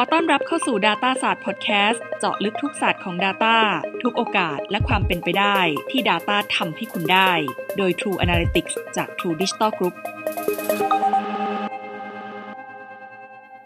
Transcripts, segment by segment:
อต้อนรับเข้าสู่ Data ศาสตร์ Podcast เจาะลึกทุกศาสตร์ของ Data ทุกโอกาสและความเป็นไปได้ที่ Data ทำให้คุณได้ โดย True Analytics จาก True Digital Group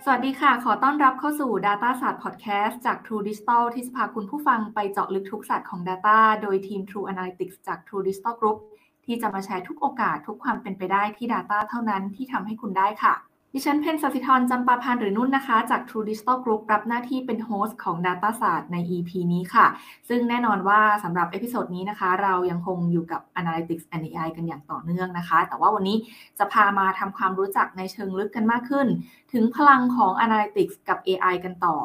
สวัสดีค่ะ ขอต้อนรับเข้าสู่ Data ศาสตร์ Podcast จาก True Digital ที่จะพาคุณผู้ฟังไปเจาะลึกทุกศาสตร์ของ Data โดยทีม True Analytics จาก True Digital Group ที่จะมาแชร์ทุกโอกาสทุกความเป็นไปได้ที่ Data เท่านั้นที่ทำให้คุณได้ค่ะ ดิฉันเพนสัสิธรจำปาพันหรือนุ่นนะคะ จาก True Digital Group รับหน้าที่เป็น host ของ Data ศาสตร์ใน EP นี้ค่ะ ซึ่งแน่นอนว่าสำหรับ episode นี้นะคะ เรายังคงอยู่กับ Analytics and AI กันอย่างต่อเนื่องนะคะ แต่ว่าวันนี้จะพามาทำความรู้จักในเชิงลึกกันมากขึ้น ถึงพลังของ Analytics กับ AI กันต่อ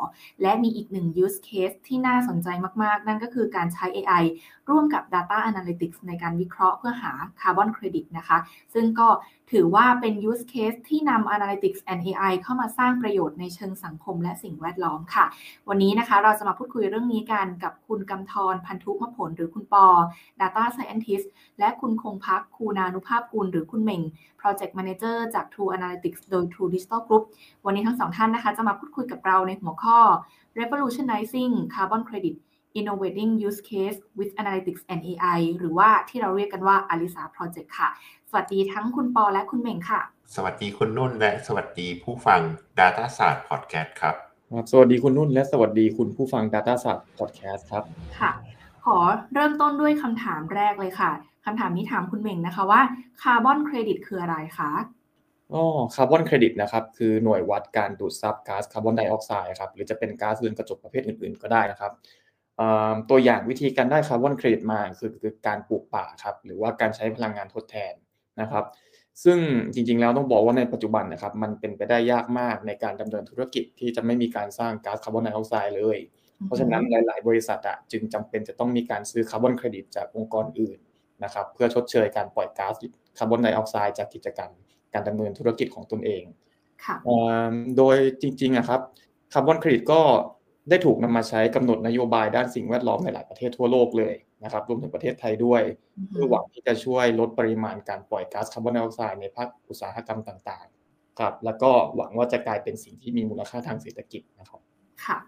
และมีอีกหนึ่ง use case ที่น่าสนใจมาก ๆ นั่นก็คือการใช้ AI ร่วมกับ Data Analytics ในการวิเคราะห์เพื่อหา Carbon Credit นะคะ ซึ่งก็ ถือว่าเป็น use case ที่นำ Analytics and AI เข้ามาสร้างประโยชน์ในเชิงสังคมและสิ่งแวดล้อมค่ะ วันนี้นะคะเราจะมาพูดคุยเรื่องนี้กันกับคุณกำธรพันธุมผลหรือคุณปอ Data Scientist และคุณคงพักคูนานุภาพกุลหรือคุณเหม่ง Project Manager จาก True Analytics โดย True Digital Group วันนี้ทั้งสองท่านนะคะ จะมาพูดคุยกับเราในหัวข้อ Revolutionizing Carbon Credit Innovating Use Case with Analytics and AI หรือว่าที่เราเรียกกันว่า Alisa Project ค่ะ สวัสดีทั้งคุณปอและคุณเหม่งค่ะ สวัสดีคุณนุ่นและสวัสดีผู้ฟัง Data ศาสตร์ Podcast ครับ สวัสดีคุณนุ่นและสวัสดีคุณผู้ฟัง Data ศาสตร์ Podcast ครับ ค่ะ ขอเริ่มต้นด้วยคำถามแรกเลยค่ะ คำถามนี้ถามคุณเหม่งนะคะว่าคาร์บอนเครดิตคืออะไรคะอ๋อคาร์บอนเครดิตนะครับคือหน่วยวัดการดูดซับก๊าซคาร์บอนไดออกไซด์ครับหรือจะเป็นก๊าซเรือนกระจกประเภทอื่นๆ ก็ได้นะครับ ตัวอย่างวิธีการได้คาร์บอนเครดิตมาคือคือการปลูกป่าครับหรือว่าการใช้พลังงานทดแทนนะครับ ซึ่งจริงๆแล้วต้องบอกว่าในปัจจุบันนะครับ มันเป็นไปได้ยากมากในการดำเนินธุรกิจที่จะไม่มีการสร้างก๊าซคาร์บอนไดออกไซด์เลย เพราะฉะนั้นหลายๆ บริษัทอะจึงจำเป็นจะต้องมีการซื้อคาร์บอนเครดิตจากองค์กรอื่นนะครับ เพื่อชดเชยการปล่อยก๊าซคาร์บอนไดออกไซด์จากกิจกรรม การดำเนินธุรกิจของตนเองโดยจริงๆอะครับคาร์บอนเครดิตก็ ได้ถูกนำมาใช้กำหนดนโยบายด้านสิ่งแวดล้อมในหลายประเทศทั่วโลกเลยนะครับรวมถึงประเทศไทยด้วย เพื่อหวังที่จะช่วยลดปริมาณการปล่อยก๊าซคาร์บอนไดออกไซด์ในภาคอุตสาหกรรมต่างๆครับแล้วก็หวังว่าจะกลายเป็นสิ่งที่มีมูลค่าทางเศรษฐกิจนะครับค่ะ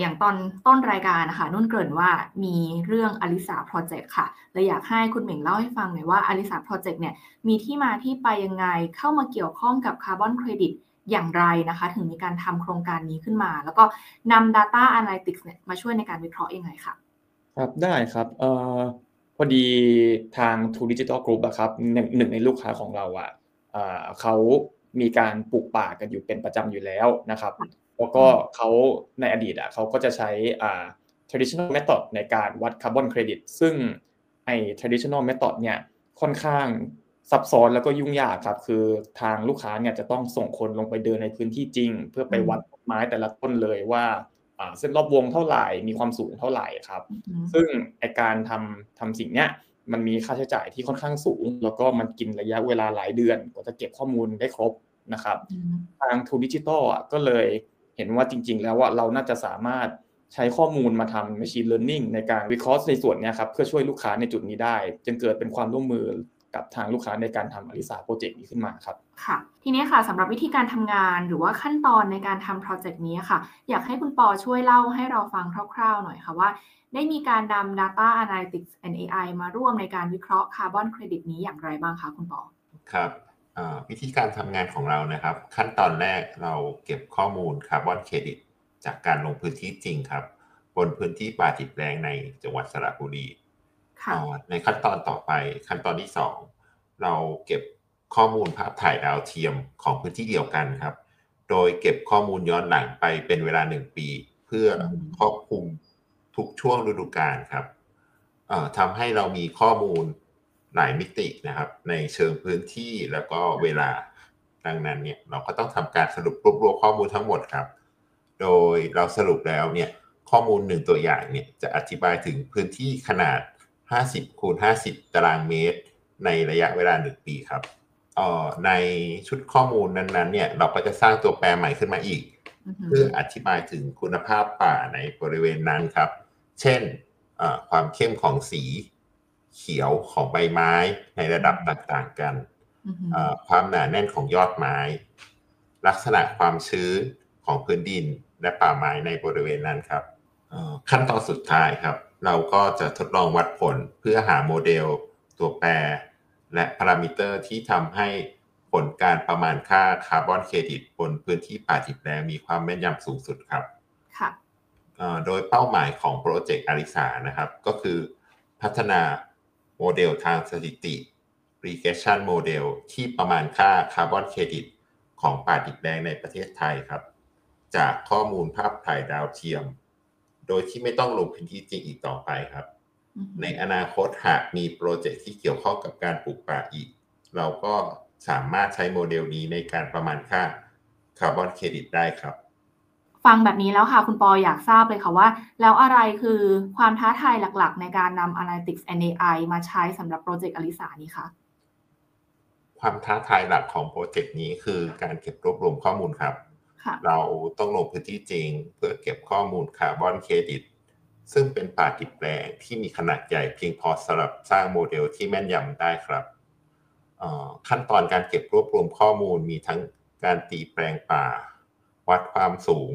อย่างตอนต้นรายการนะคะนุ่นเกริ่นว่ามีเรื่องอลิสาโปรเจกต์ค่ะเลยอยากให้คุณเหม่งเล่าให้ฟังหน่อยว่าอลิสาโปรเจกต์เนี่ยมีที่มาที่ไปยังไงเข้ามาเกี่ยวข้องกับคาร์บอนเครดิต อย่างไรนะคะ ถึงมีการทำโครงการนี้ขึ้นมา แล้วก็นำ Data Analytics เนี่ยมาช่วยในการวิเคราะห์ยังไงคะครับได้ครับเอ่อพอดีทาง True Digital Group อะครับหนึ่งในลูกค้าของเราอะเขามีการปลูกป่ากันอยู่เป็นประจำอยู่แล้วนะครับ แล้วก็เขาในอดีตอะเขาก็จะใช้อ่า traditional method ในการวัดคาร์บอนเครดิตซึ่งไอ้ traditional method เนี่ยค่อนข้าง ซับซ้อนแล้วก็ยุ่งยากครับ คือทางลูกค้าเนี่ยจะต้องส่งคนลงไปเดินในพื้นที่จริง เพื่อไปวัดต้นไม้แต่ละต้นเลยว่าเส้นรอบวงเท่าไหร่มีความสูงเท่าไหร่ครับ ซึ่งไอการทำทำสิ่งเนี้ยมันมีค่าใช้จ่ายที่ค่อนข้างสูง แล้วก็มันกินระยะเวลาหลายเดือนกว่าจะเก็บข้อมูลได้ครบนะครับ ทางทูดิจิตอลอะก็เลยเห็นว่าจริง ๆ แล้วว่าเราน่าจะสามารถใช้ข้อมูลมาทำ machine learning ในการวิเคราะห์ในส่วนนี้ครับเพื่อช่วยลูกค้าในจุดนี้ได้ จึงเกิดเป็นความร่วมมือ กับทางลูกค้าในการทำอลิสาโปรเจกต์นี้ขึ้นมาครับค่ะ ทีนี้ค่ะสำหรับวิธีการทำงานหรือว่าขั้นตอนในการทำโปรเจกต์นี้ค่ะ อยากให้คุณปอช่วยเล่าให้เราฟังคร่าวๆหน่อยค่ะว่า ได้มีการนำ Data Analytics and AI มาร่วมในการวิเคราะห์คาร์บอนเครดิตนี้อย่างไรบ้างคะคุณปอครับวิธีการทำงานของเรานะครับ ขั้นตอนแรกเราเก็บข้อมูลคาร์บอนเครดิตจากการลงพื้นที่จริงครับ บนพื้นที่ป่าติดแรงในจังหวัดสระบุรี ในขั้นตอนต่อไปขั้นตอนที่ 2 เราเก็บข้อมูลภาพถ่ายดาวเทียมของพื้นที่เดียวกันครับ โดยเก็บข้อมูลย้อนหลังไปเป็นเวลาหนึ่งปี เพื่อครอบคลุมทุกช่วงฤดูกาลครับทำให้เรามีข้อมูลหลายมิตินะครับ ในเชิงพื้นที่แล้วก็เวลาดังนั้นเนี่ยเราก็ต้องทำการสรุปรวบรวมข้อมูลทั้งหมดครับ โดยเราสรุปแล้วเนี่ยข้อมูลหนึ่งตัวอย่างเนี่ยจะอธิบายถึงพื้นที่ขนาด 50คูณ50 ตารางเมตร ในระยะเวลาหนึ่งปีครับออในชุดข้อมูลนั้นๆ เนี่ย เราก็จะสร้างตัวแปรใหม่ขึ้นมาอีก เพื่ออธิบายถึงคุณภาพป่าในบริเวณนั้นครับ เช่นความเข้มของสีเขียวของใบไม้ในระดับต่างๆกัน ความหนาแน่นของยอดไม้ ลักษณะความชื้นของพื้นดินและป่าไม้ในบริเวณนั้นครับ ขั้นตอนสุดท้ายครับ เราก็จะทดลองวัดผลเพื่อหาโมเดล ตัวแปร และพารามิเตอร์ที่ทำให้ผลการประมาณค่าคาร์บอนเครดิตบนพื้นที่ป่าดิบแล้งมีความแม่นยำสูงสุดครับ ค่ะโดยเป้าหมายของโปรเจกต์อลิสานะครับ ก็คือพัฒนาโมเดลทางสถิติ regression model ที่ประมาณค่าคาร์บอนเครดิตของป่าดิบแล้งในประเทศไทยครับ จากข้อมูลภาพถ่ายดาวเทียม โดยที่ไม่ต้องลงพื้นที่จริงอีกต่อไปครับ ในอนาคตหากมีโปรเจกต์ที่เกี่ยวข้องกับการปลูกป่าอีก เราก็สามารถใช้โมเดลนี้ในการประมาณค่าคาร์บอนเครดิตได้ครับ ฟังแบบนี้แล้วค่ะ คุณปออยากทราบเลยค่ะว่า แล้วอะไรคือความท้าทายหลักๆ ในการนำ Analytics and AI มาใช้สำหรับโปรเจกต์อลิสานี้คะความท้าทายหลักของโปรเจกต์นี้คือการเก็บรวบรวมข้อมูลครับ เราต้องลงพื้นที่จริง เพื่อเก็บข้อมูลคาร์บอนเครดิต ซึ่งเป็นป่าดิบแล้งที่มีขนาดใหญ่เพียงพอสำหรับสร้างโมเดลที่แม่นยำได้ครับ ขั้นตอนการเก็บรวบรวมข้อมูลมีทั้งการตีแปลงป่า วัดความสูง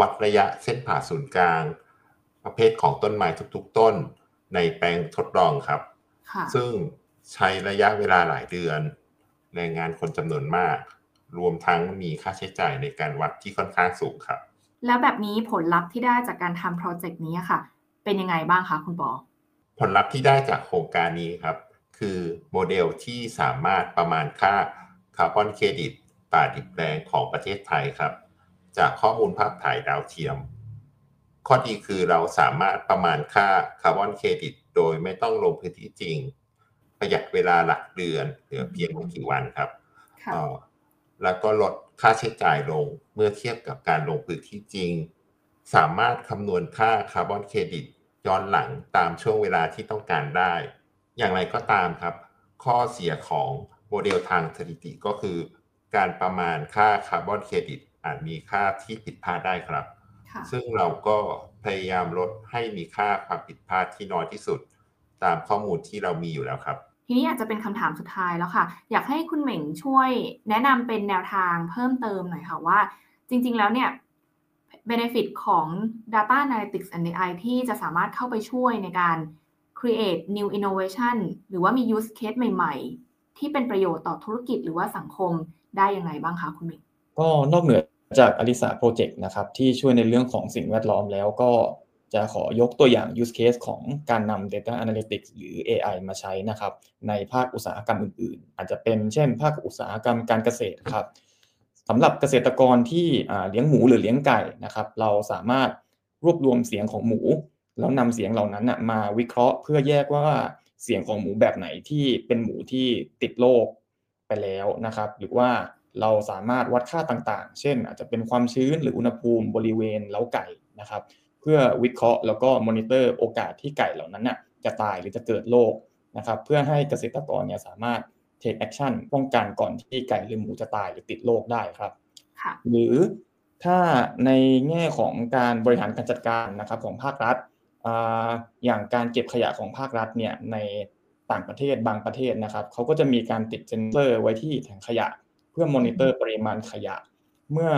วัดระยะเส้นผ่าศูนย์กลาง ประเภทของต้นไม้ทุกๆ ต้น ในแปลงทดลองครับ ซึ่งใช้ระยะเวลาหลายเดือน แรงงานคนจำนวนมาก รวมทั้งมีค่าใช้จ่ายในการวัดที่ค่อนข้างสูงครับ แล้วแบบนี้ผลลัพธ์ที่ได้จากการทำโปรเจกต์นี้ค่ะ เป็นยังไงบ้างคะคุณปอผลลัพธ์ที่ได้จากโครงการนี้ครับ คือโมเดลที่สามารถประมาณค่าคาร์บอนเครดิตป่าดิบแล้งของประเทศไทยครับ จากข้อมูลภาพถ่ายดาวเทียม ข้อดีคือเราสามารถประมาณค่าคาร์บอนเครดิต โดยไม่ต้องลงพื้นที่จริง ประหยัดเวลาหลักเดือนเหลือเพียงไม่กี่วันครับ แล้วก็ลดค่าใช้จ่ายลงเมื่อเทียบกับการลงพื้นที่จริง สามารถคำนวณค่าคาร์บอนเครดิตย้อนหลังตามช่วงเวลาที่ต้องการได้ อย่างไรก็ตามครับ ข้อเสียของโมเดลทางสถิติก็คือ การประมาณค่าคาร์บอนเครดิตอาจมีค่าที่ผิดพลาดได้ครับ ซึ่งเราก็พยายามลดให้มีค่าความผิดพลาดที่น้อยที่สุด ตามข้อมูลที่เรามีอยู่แล้วครับ ทีนี้อาจจะเป็นคำถามสุดท้ายแล้วค่ะ อยากให้คุณเหม่งช่วยแนะนำเป็นแนวทางเพิ่มเติมหน่อยค่ะว่า จริง ๆ แล้วเนี่ย benefit ของ data analytics and AI ที่จะสามารถเข้าไปช่วยในการ create new innovation หรือว่ามี use case ใหม่ ๆ ที่เป็นประโยชน์ต่อธุรกิจหรือว่าสังคมได้ยังไงบ้างคะคุณเหม่งก็นอกเหนือจากอลิสาโปรเจกต์นะครับที่ช่วยในเรื่องของสิ่งแวดล้อมแล้วก็ จะขอยกตัวอย่าง use case ของการนำ data analytics หรือ AI มาใช้นะครับในภาคอุตสาหกรรมอื่นๆ อาจจะเป็นเช่น ภาคอุตสาหกรรมการเกษตรครับสำหรับเกษตรกรที่เลี้ยงหมูหรือเลี้ยงไก่นะครับเราสามารถรวบรวมเสียงของหมู แล้วนำเสียงเหล่านั้นมาวิเคราะห์เพื่อแยกว่าเสียงของหมูแบบไหนที่เป็นหมูที่ติดโรคไปแล้วนะครับ หรือว่าเราสามารถวัดค่าต่างๆ เช่น อาจจะเป็นความชื้นหรืออุณหภูมิบริเวณเล้าไก่นะครับ เพื่อวิเคราะห์แล้วก็มอนิเตอร์โอกาสที่ไก่เหล่านั้นน่ะจะตายหรือจะเกิดโรคนะครับ เพื่อให้เกษตรกรเนี่ยสามารถ take action ป้องกันก่อนที่ไก่หรือหมูจะตายหรือติดโรคได้ครับ หรือถ้าในแง่ของการบริหารการจัดการนะครับของภาครัฐ อย่างการเก็บขยะของภาครัฐเนี่ยในต่างประเทศบางประเทศนะครับเขาก็จะมีการติดเซ็นเซอร์ไว้ที่ถังขยะ เพื่อมอนิเตอร์ปริมาณขยะ เมื่อ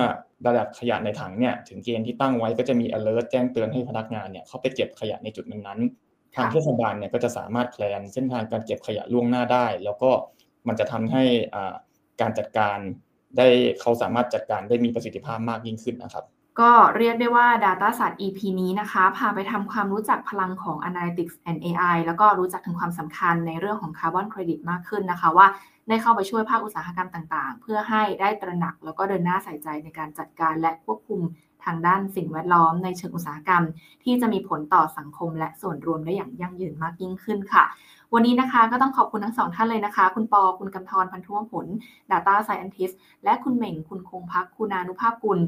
ระดับขยะในถังเนี่ยถึงเกณฑ์ที่ตั้งไว้ก็จะมี alert แจ้งเตือนให้พนักงานเนี่ยเข้าไปเก็บขยะในจุดนั้นๆทางเทศบาลเนี่ยก็จะสามารถแพลนเส้นทางการเก็บขยะล่วงหน้าได้ แล้วก็มันจะทำให้การจัดการได้เขาสามารถจัดการได้มีประสิทธิภาพมากยิ่งขึ้นนะครับ ก็เรียกได้ว่า Data s a t EP นี้นะคะ พาไปทำความรู้จักพลังของ Analytics and AI แล้วก็รู้จักถึงความสำคัญในเรื่องของ Carbon Credit มากขึ้นนะคะว่า ได้เข้าไปช่วยภาคอุตสาหกรรมต่างๆ เพื่อให้ได้ตระหนักแล้วก็เดินหน้าใส่ใจในการจัดการและควบคุมทางด้านสิ่งแวดล้อมในเชิงอุตสาหกรรม ที่จะมีผลต่อสังคมและส่วนรวมได้อย่างยั่งยืนมากยิ่งขึ้นค่ะ วันนี้นะคะก็ต้องขอบคุณทั้งสองท่านเลยนะคะ คุณปอ คุณกำธรพันธุวงผล Data Scientist และคุณเหม่ง คุณคงพักคุณานุภาพกุล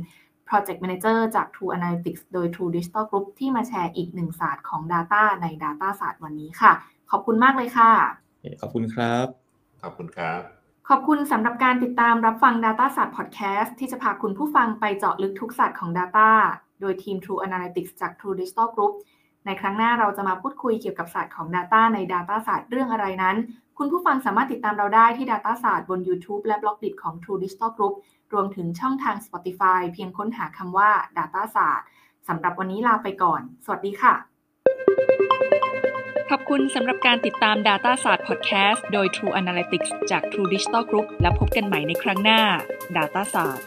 Project Manager จาก True Analytics โดย True Digital Group ที่มาแชร์อีกหนึ่งศาสตร์ของ Data ใน Data ศาสตร์วันนี้ค่ะ ขอบคุณมากเลยค่ะ ขอบคุณครับ ขอบคุณครับ ขอบคุณสำหรับการติดตามรับฟัง Data ศาสตร์ Podcast ที่จะพาคุณผู้ฟังไปเจาะลึกทุกศาสตร์ของ Data โดยทีม True Analytics จาก True Digital Group ในครั้งหน้าเราจะมาพูดคุยเกี่ยวกับศาสตร์ของ Data ใน Data ศาสตร์เรื่องอะไรนั้น คุณผู้ฟังสามารถติดตามเราได้ที่ Data ศาสตร์บน YouTube และ b l o g d i t ของ True Digital Group รวมถึงช่องทาง Spotify เพียงค้นหาคำว่า Data ศาสตร์สำหรับวันนี้ลาไปก่อน สวัสดีค่ะ ขอบคุณสำหรับการติดตาม Data ศาสตร์ Podcast โดย True Analytics จาก True Digital Group และพบกันใหม่ในครั้งหน้า Data ศาสตร์